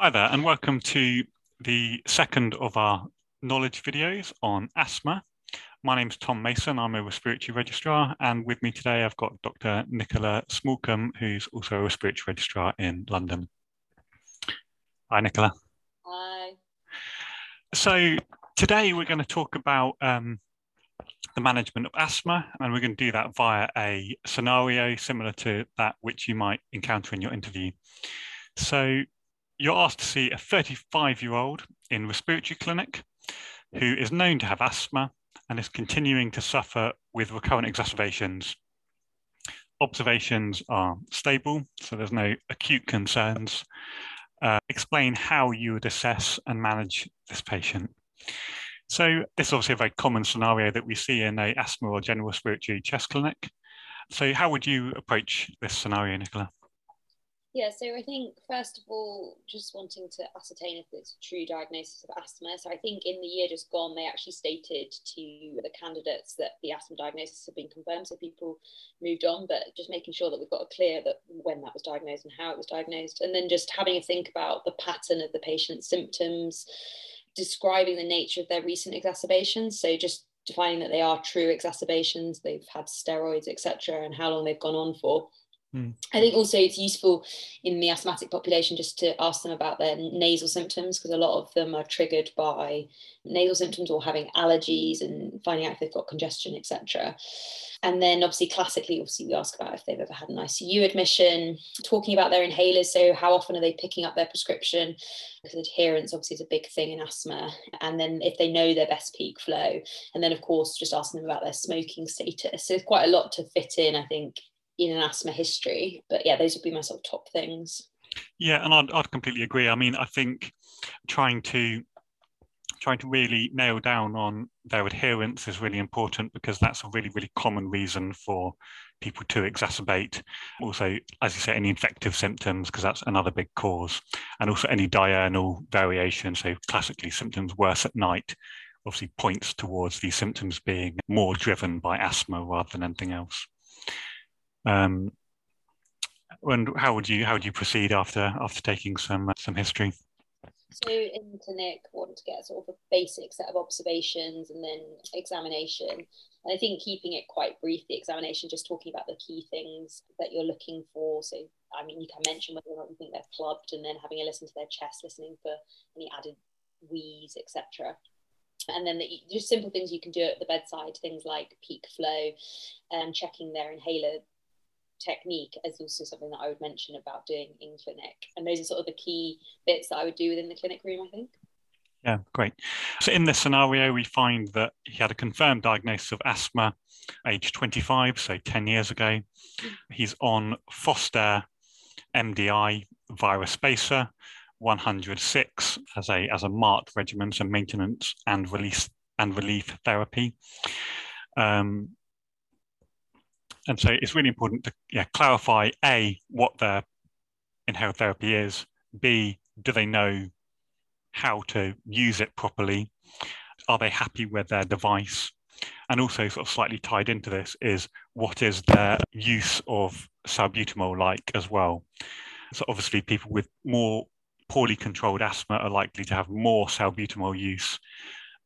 Hi there, and welcome to the second of our knowledge videos on asthma. My name is Tom Mason, I'm a respiratory registrar, and with me today I've got Dr. Nicola Smallcombe, who's also a respiratory registrar in London. Hi, Nicola. Hi. So today we're going to talk about um, the management of asthma, and we're going to do that via a scenario similar to that which you might encounter in your interview. So you're asked to see a 35 year old in respiratory clinic who is known to have asthma and is continuing to suffer with recurrent exacerbations. Observations are stable, so there's no acute concerns. Uh, explain how you would assess and manage this patient. So this is obviously a very common scenario that we see in a asthma or general respiratory chest clinic. So how would you approach this scenario, Nicola? Yeah, so I think first of all, just wanting to ascertain if it's a true diagnosis of asthma. So I think in the year just gone, they actually stated to the candidates that the asthma diagnosis had been confirmed, so people moved on. But just making sure that we've got a clear that when that was diagnosed and how it was diagnosed, and then just having a think about the pattern of the patient's symptoms, describing the nature of their recent exacerbations. So just defining that they are true exacerbations, they've had steroids, etc., and how long they've gone on for Mm. I think also it's useful in the asthmatic population just to ask them about their nasal symptoms because a lot of them are triggered by nasal symptoms or having allergies and finding out if they've got congestion, etc. And then obviously classically, obviously we ask about if they've ever had an ICU admission, talking about their inhalers. So how often are they picking up their prescription? Because adherence obviously is a big thing in asthma. And then if they know their best peak flow, and then of course just asking them about their smoking status. So there's quite a lot to fit in, I think, in an asthma history. But yeah, those would be my sort of top things. Yeah, and I'd, I'd completely agree. I mean, I think trying to trying to really nail down on their adherence is really important because that's a really, really common reason for people to exacerbate. Also, as you say, any infective symptoms, because that's another big cause, and also any diurnal variation. So, classically, symptoms worse at night obviously points towards these symptoms being more driven by asthma rather than anything else. Um, and how would you how would you proceed after after taking some some history? So in clinic, want to get sort of a basic set of observations and then examination. And I think keeping it quite brief, the examination, just talking about the key things that you're looking for. So I mean, you can mention whether or not you think they're clubbed, and then having a listen to their chest, listening for any added wheeze, etc and then the, just simple things you can do at the bedside things like peak flow and checking their inhaler technique is also something that I would mention about doing in clinic. And those are sort of the key bits that I would do within the clinic room, I think. Yeah, great. So in this scenario, we find that he had a confirmed diagnosis of asthma, age 25, so 10 years ago. He's on Fostair MDI virus spacer 106 as a as a MART regimen, so maintenance and release and relief therapy. Um, and so it's really important to yeah, clarify A, what their inhaled therapy is, B, do they know how to use it properly? Are they happy with their device? And also, sort of slightly tied into this, is what is their use of salbutamol like as well? So, obviously, people with more poorly controlled asthma are likely to have more salbutamol use.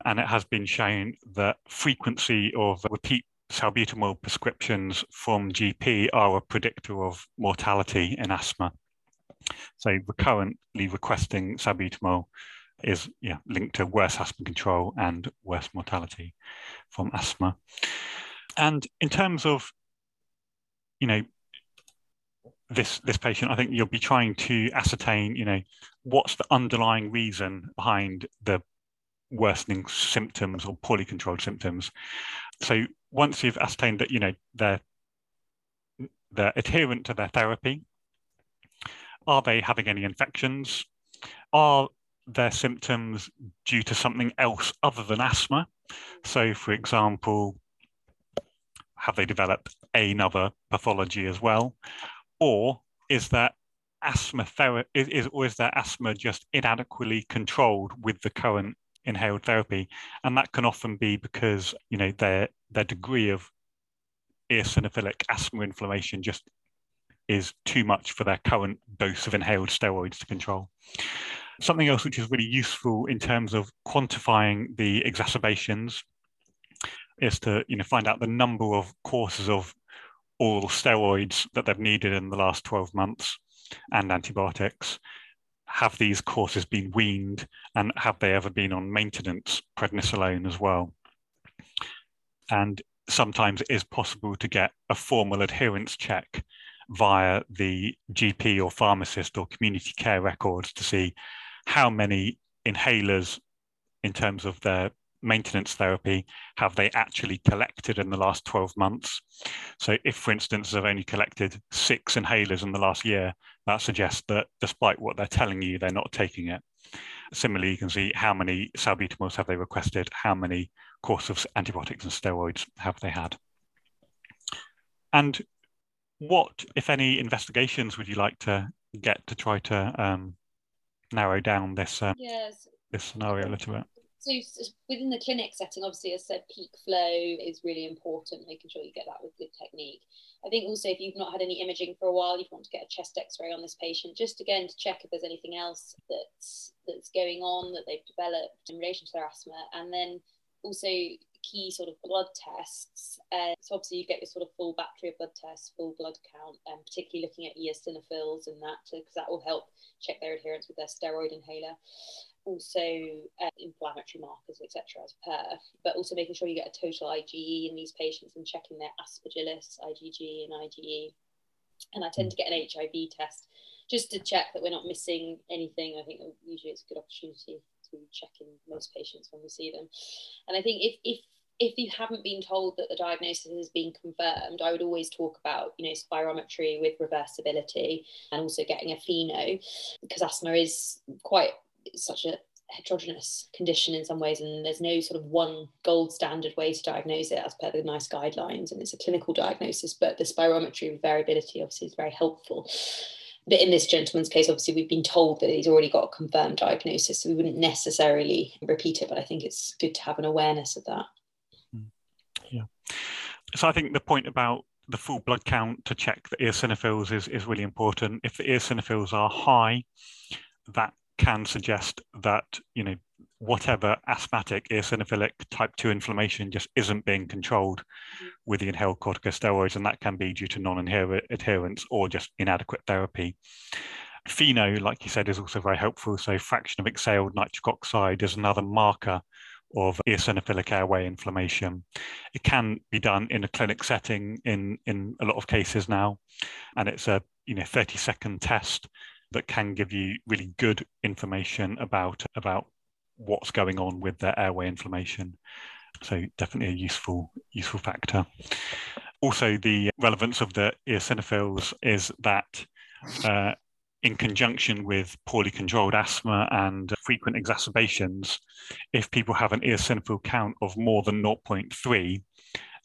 And it has been shown that frequency of repeat salbutamol prescriptions from GP are a predictor of mortality in asthma. So recurrently requesting salbutamol is yeah, linked to worse asthma control and worse mortality from asthma. And in terms of, you know, this this patient, I think you'll be trying to ascertain, you know, what's the underlying reason behind the worsening symptoms or poorly controlled symptoms. So once you've ascertained that you know they're they're adherent to their therapy, are they having any infections? Are their symptoms due to something else other than asthma? So, for example, have they developed another pathology as well, or is that asthma therapy is, is or is that asthma just inadequately controlled with the current inhaled therapy, and that can often be because you know their their degree of eosinophilic asthma inflammation just is too much for their current dose of inhaled steroids to control. Something else which is really useful in terms of quantifying the exacerbations is to you know find out the number of courses of oral steroids that they've needed in the last 12 months and antibiotics have these courses been weaned and have they ever been on maintenance prednisolone as well? And sometimes it is possible to get a formal adherence check via the GP or pharmacist or community care records to see how many inhalers in terms of their maintenance therapy have they actually collected in the last 12 months. So, if, for instance, they've only collected six inhalers in the last year, that suggests that despite what they're telling you, they're not taking it. Similarly, you can see how many salbutamols have they requested, how many course of antibiotics and steroids have they had. And what, if any, investigations would you like to get to try to um, narrow down this uh, yes. this scenario a little bit? So within the clinic setting, obviously, as I said, peak flow is really important, making sure you get that with good technique. I think also if you've not had any imaging for a while, you want to get a chest X-ray on this patient, just again to check if there's anything else that's that's going on that they've developed in relation to their asthma, and then also key sort of blood tests. Uh, so obviously you get your sort of full battery of blood tests, full blood count, and particularly looking at eosinophils and that, because that will help check their adherence with their steroid inhaler. Also uh, inflammatory markers, etc., as per, but also making sure you get a total IgE in these patients and checking their aspergillus, IgG, and IgE. And I tend to get an HIV test just to check that we're not missing anything. I think usually it's a good opportunity to check in most patients when we see them. And I think if if if you haven't been told that the diagnosis has been confirmed, I would always talk about, you know, spirometry with reversibility and also getting a FeNO because asthma is quite such a heterogeneous condition in some ways and there's no sort of one gold standard way to diagnose it as per the NICE guidelines and it's a clinical diagnosis but the spirometry variability obviously is very helpful but in this gentleman's case, obviously, we've been told that he's already got a confirmed diagnosis, so we wouldn't necessarily repeat it. But I think it's good to have an awareness of that. Hmm. Yeah. So I think the point about the full blood count to check the eosinophils is, is really important. If the eosinophils are high, that can suggest that you know whatever asthmatic eosinophilic type 2 inflammation just isn't being controlled with the inhaled corticosteroids, and that can be due to non adherence or just inadequate therapy. FeNO, like you said, is also very helpful. So, fraction of exhaled nitric oxide is another marker of eosinophilic airway inflammation. It can be done in a clinic setting in, in a lot of cases now, and it's a you know 30 second test that can give you really good information about about what's going on with their airway inflammation. So definitely a useful useful factor. Also, the relevance of the eosinophils is that uh, in conjunction with poorly controlled asthma and frequent exacerbations, if people have an eosinophil count of more than 0.3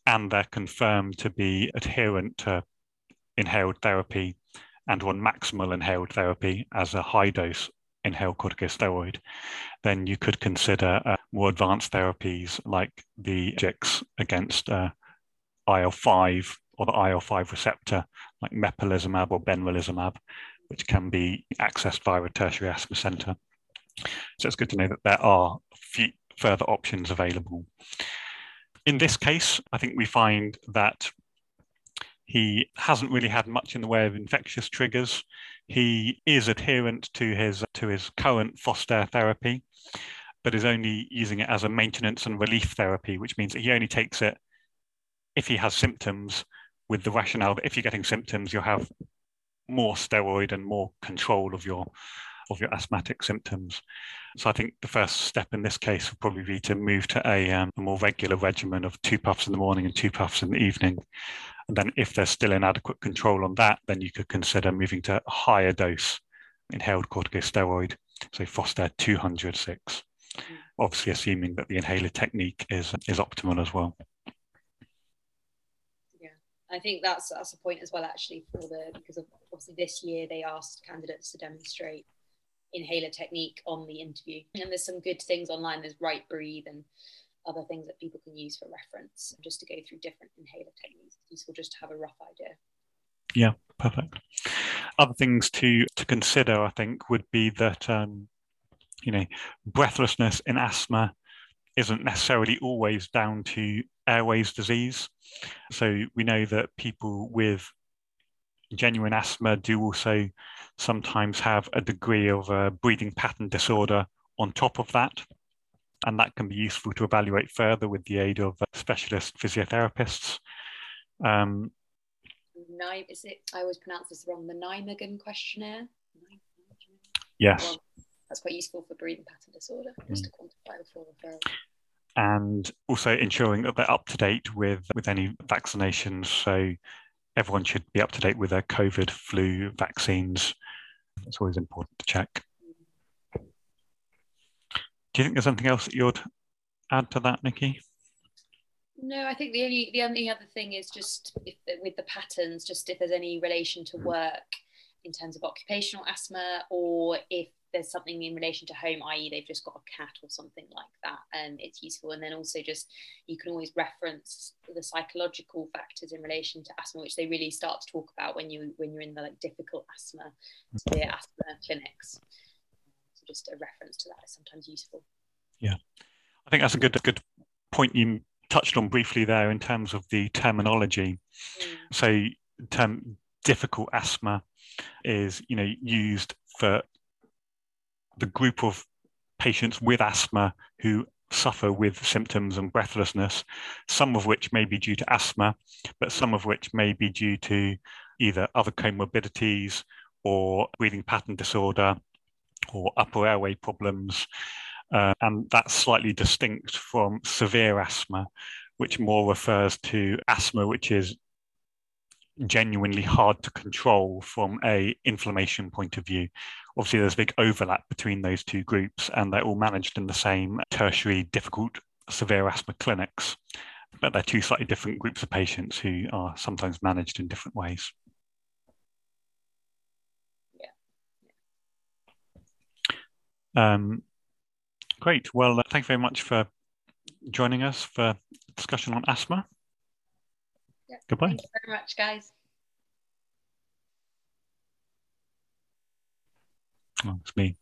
and they're confirmed to be adherent to inhaled therapy and on maximal inhaled therapy as a high dose inhaled corticosteroid, then you could consider uh, more advanced therapies like the JICs against uh, IL 5 or the IL 5 receptor, like mepolizumab or benralizumab, which can be accessed via a tertiary asthma center. So it's good to know that there are further options available. In this case, I think we find that he hasn't really had much in the way of infectious triggers. He is adherent to his to his current Fostair therapy, but is only using it as a maintenance and relief therapy, which means that he only takes it if he has symptoms, with the rationale that if you're getting symptoms, you'll have more steroid and more control of your of your asthmatic symptoms. So I think the first step in this case would probably be to move to a, um, a more regular regimen of two puffs in the morning and two puffs in the evening, and then if there's still inadequate control on that, then you could consider moving to a higher dose inhaled corticosteroid, so Fostair 206, mm. obviously assuming that the inhaler technique is, is optimal as well. Yeah, I think that's that's a point as well actually for the because of obviously this year they asked candidates to demonstrate inhaler technique on the interview and there's some good things online there's RightBreathe and other things that people can use for reference just to go through different inhaler techniques. It's useful just to have a rough idea. Yeah, perfect. Other things to to consider, I think, would be that um, you know, breathlessness in asthma isn't necessarily always down to airways disease. So we know that people with genuine asthma do also sometimes have a degree of a breathing pattern disorder on top of that. And that can be useful to evaluate further with the aid of specialist physiotherapists. Um, is it? I always pronounce this wrong. The Nijmegen questionnaire. Yes. Well, that's quite useful for breathing pattern disorder, just to quantify referral. And also ensuring that they're up to date with with any vaccinations. So everyone should be up to date with their COVID, flu vaccines. It's always important to check. Do you think there's anything else that you'd add to that, Nikki? No, I think the only the only other thing is just if, with the patterns, just if there's any relation to work in terms of occupational asthma, or if there's something in relation to home, i.e., they've just got a cat or something like that, and it's useful. And then also just you can always reference the psychological factors in relation to asthma, which they really start to talk about when you when you're in the like difficult asthma, severe asthma clinics. Just a reference to that is sometimes useful. Yeah, I think that's a good good point you touched on briefly there in terms of the terminology. Mm. So, term difficult asthma is you know used for the group of patients with asthma who suffer with symptoms and breathlessness, some of which may be due to asthma, but some of which may be due to either other comorbidities or breathing pattern disorder or upper airway problems. Uh, and that's slightly distinct from severe asthma, which more refers to asthma, which is genuinely hard to control from a inflammation point of view. Obviously, there's a big overlap between those two groups, and they're all managed in the same tertiary difficult severe asthma clinics. But they're two slightly different groups of patients who are sometimes managed in different ways. Um, great. Well, uh, thank you very much for joining us for discussion on asthma. Yep. Goodbye. Thank you very much, guys. Oh, it's me.